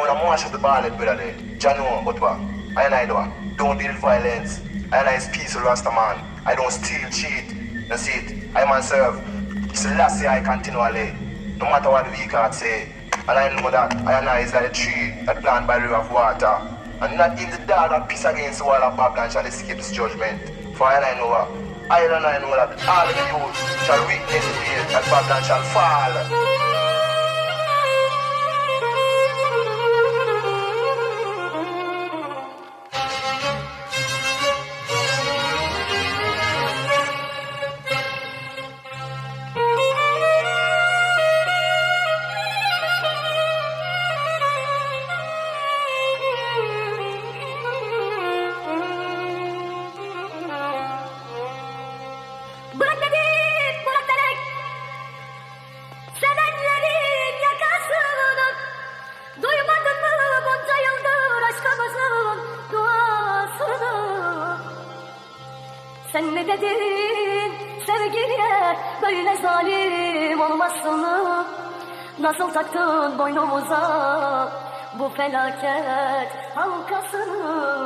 wanna mash up the ballad, brother. there. Jah know, but what? I and I do. Don't deal violence. I and I is peaceful Rasta man. I don't steal, cheat. That's it. I serve. It's the last year I continually. Eh? No matter what the weak heart say. And I know that I and I is like a tree that planted by the river of water. And not in the dark that peace against the wall of Babylon shall escape this judgment. For I and I know? I and I know that all of you shall witness the day that Babylon shall fall. Boynumuza bu felaket halkasını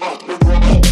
off the road.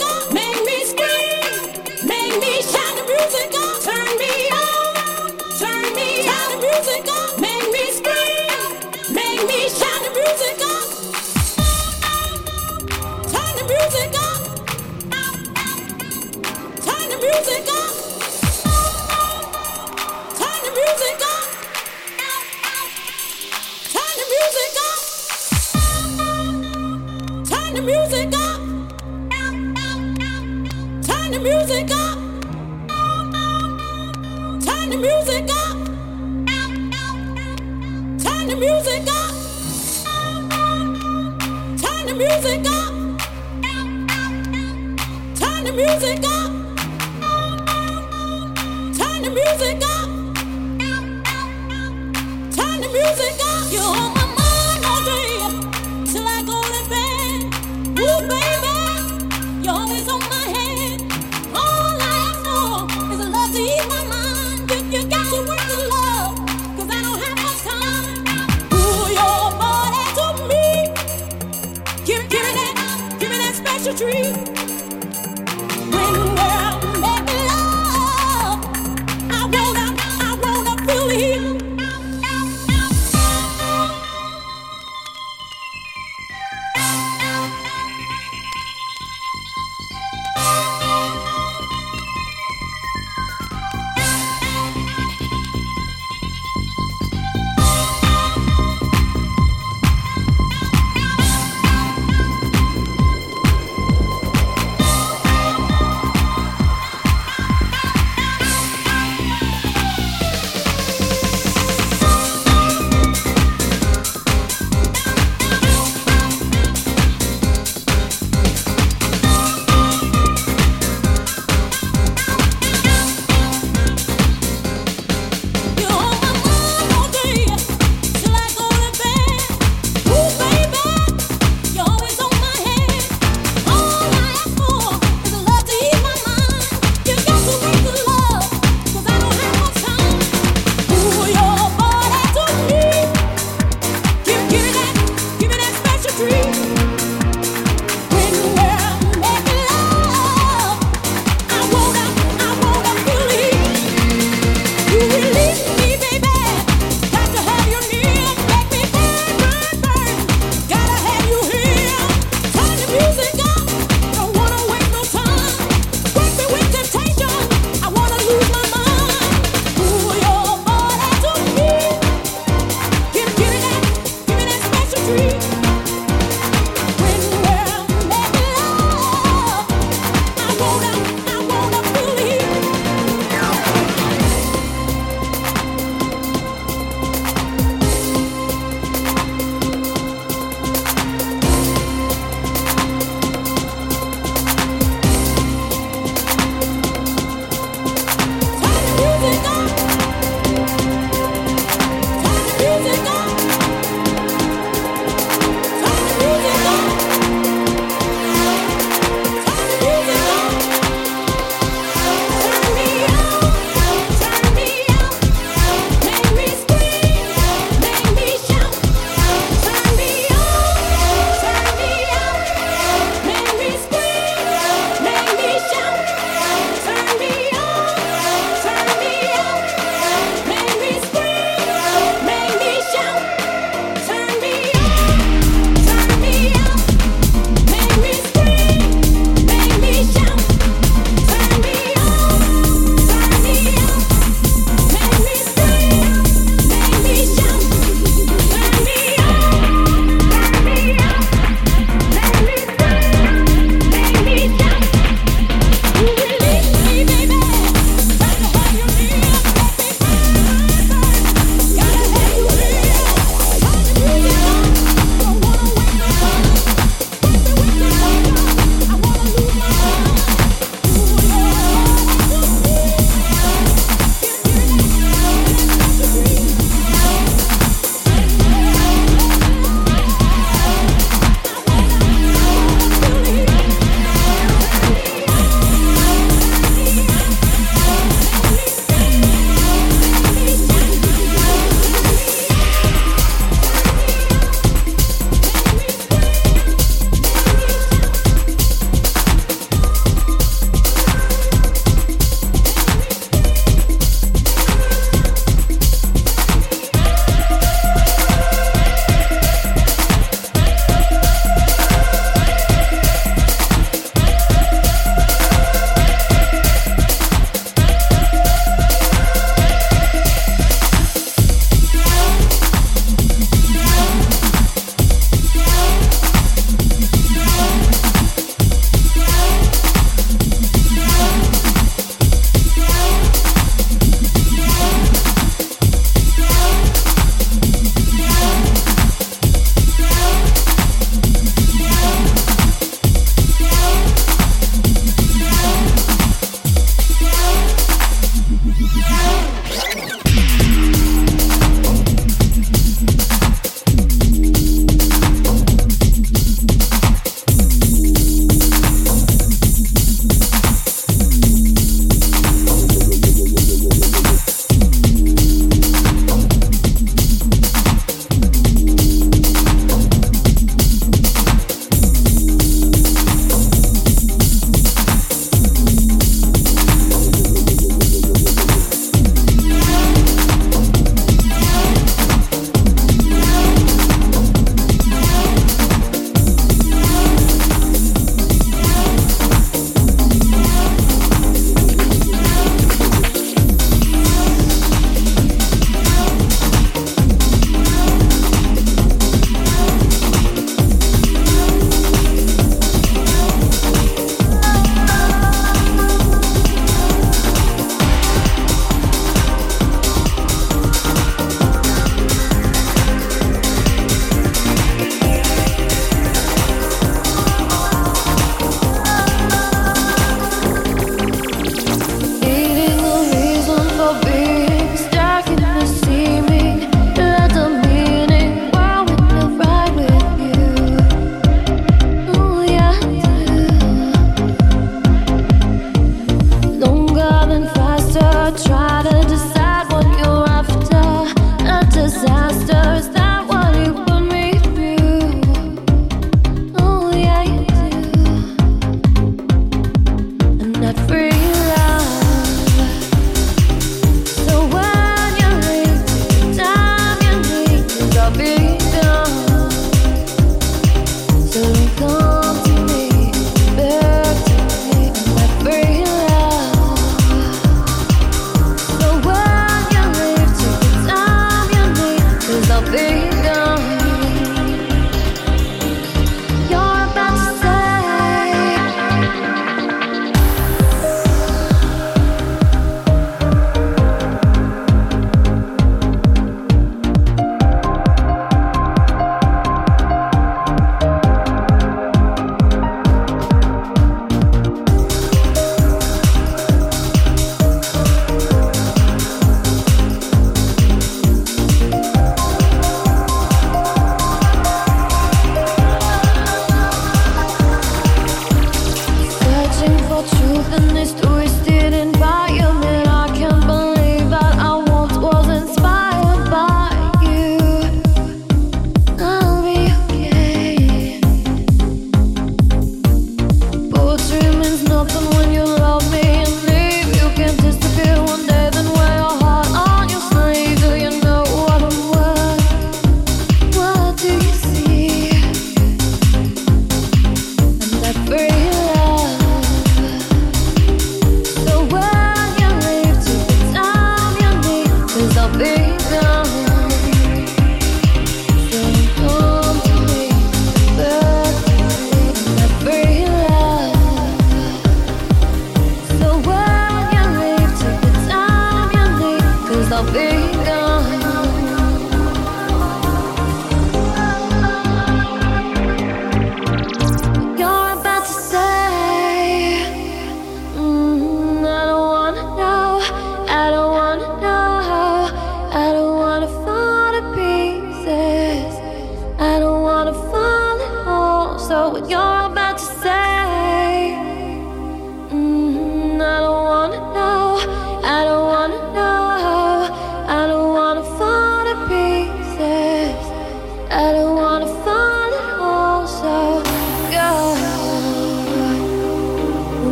No.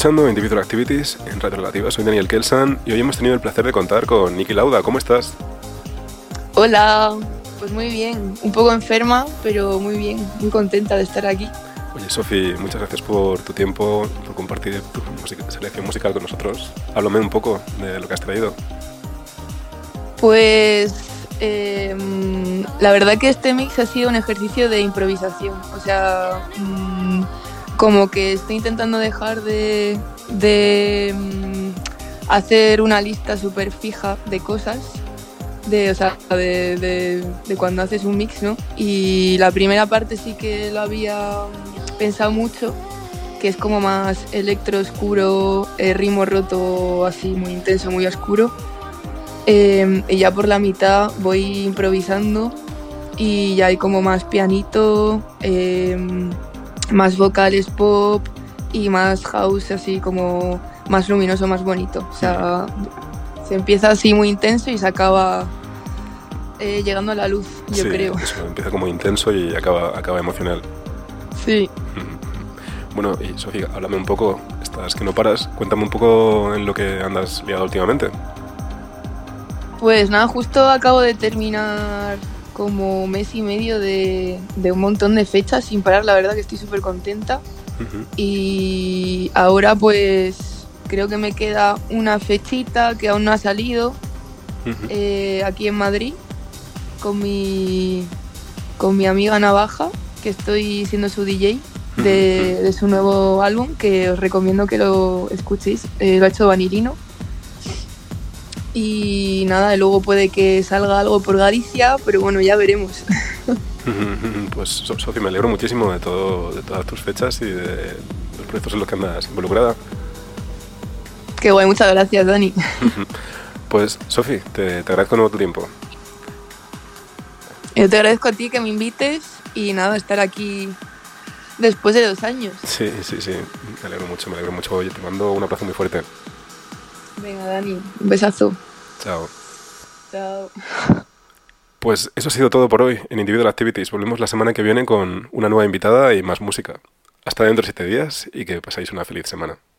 Escuchando Individual Activities en Radio Relativa. Soy Daniel Kelsan y hoy hemos tenido el placer de contar con Niki Lauda. ¿Cómo estás? Hola, pues muy bien. Un poco enferma, pero muy bien. Muy contenta de estar aquí. Oye, Sofi, muchas gracias por tu tiempo, por compartir tu selección musical con nosotros. Háblame un poco de lo que has traído. Pues em, la verdad que este mix ha sido un ejercicio de improvisación. O sea, mm, como que estoy intentando dejar de, mm, hacer una lista súper fija de cosas, de, o sea, de, de- cuando haces un mix, ¿no? Y la primera parte sí que lo había pensado mucho, que es como más electro oscuro, eh, ritmo roto así muy intenso, muy oscuro. Eh, y ya por la mitad voy improvisando y ya hay como más pianito, eh, más vocales pop y más house así como más luminoso, más bonito. O sea, se empieza así muy intenso y se acaba eh, llegando a la luz, yo Sí, creo. Eso, empieza como intenso y acaba, acaba emocional. Sí. Bueno, y Sofía, háblame un poco, estás que no paras, cuéntame un poco en lo que andas liado últimamente. Pues nada, justo acabo de terminar como mes y medio de, de un montón de fechas sin parar, la verdad que estoy súper contenta. Y ahora pues creo que me queda una fechita que aún no ha salido eh, aquí en Madrid con mi, con mi amiga Navaja, que estoy siendo su DJ de, de su nuevo álbum, que os recomiendo que lo escuchéis. Eh, lo ha hecho Vanilino. Y nada, luego puede que salga algo por Galicia, pero bueno, ya veremos. Pues So- Sofi, me alegro muchísimo de todo, de todas tus fechas y de los proyectos en los que andas involucrada. Qué guay, muchas gracias, Dani. Pues Sofi, te, te agradezco de nuevo tu tiempo. Yo te agradezco a ti que me invites y nada, estar aquí después de dos años. Sí, sí, sí, me alegro mucho, me alegro mucho. Oye, te mando un abrazo muy fuerte. Venga, Dani, un besazo. Chao. Chao. Pues eso ha sido todo por hoy en Individual Activities. Volvemos la semana que viene con una nueva invitada y más música. Hasta dentro de siete días y que pasáis una feliz semana.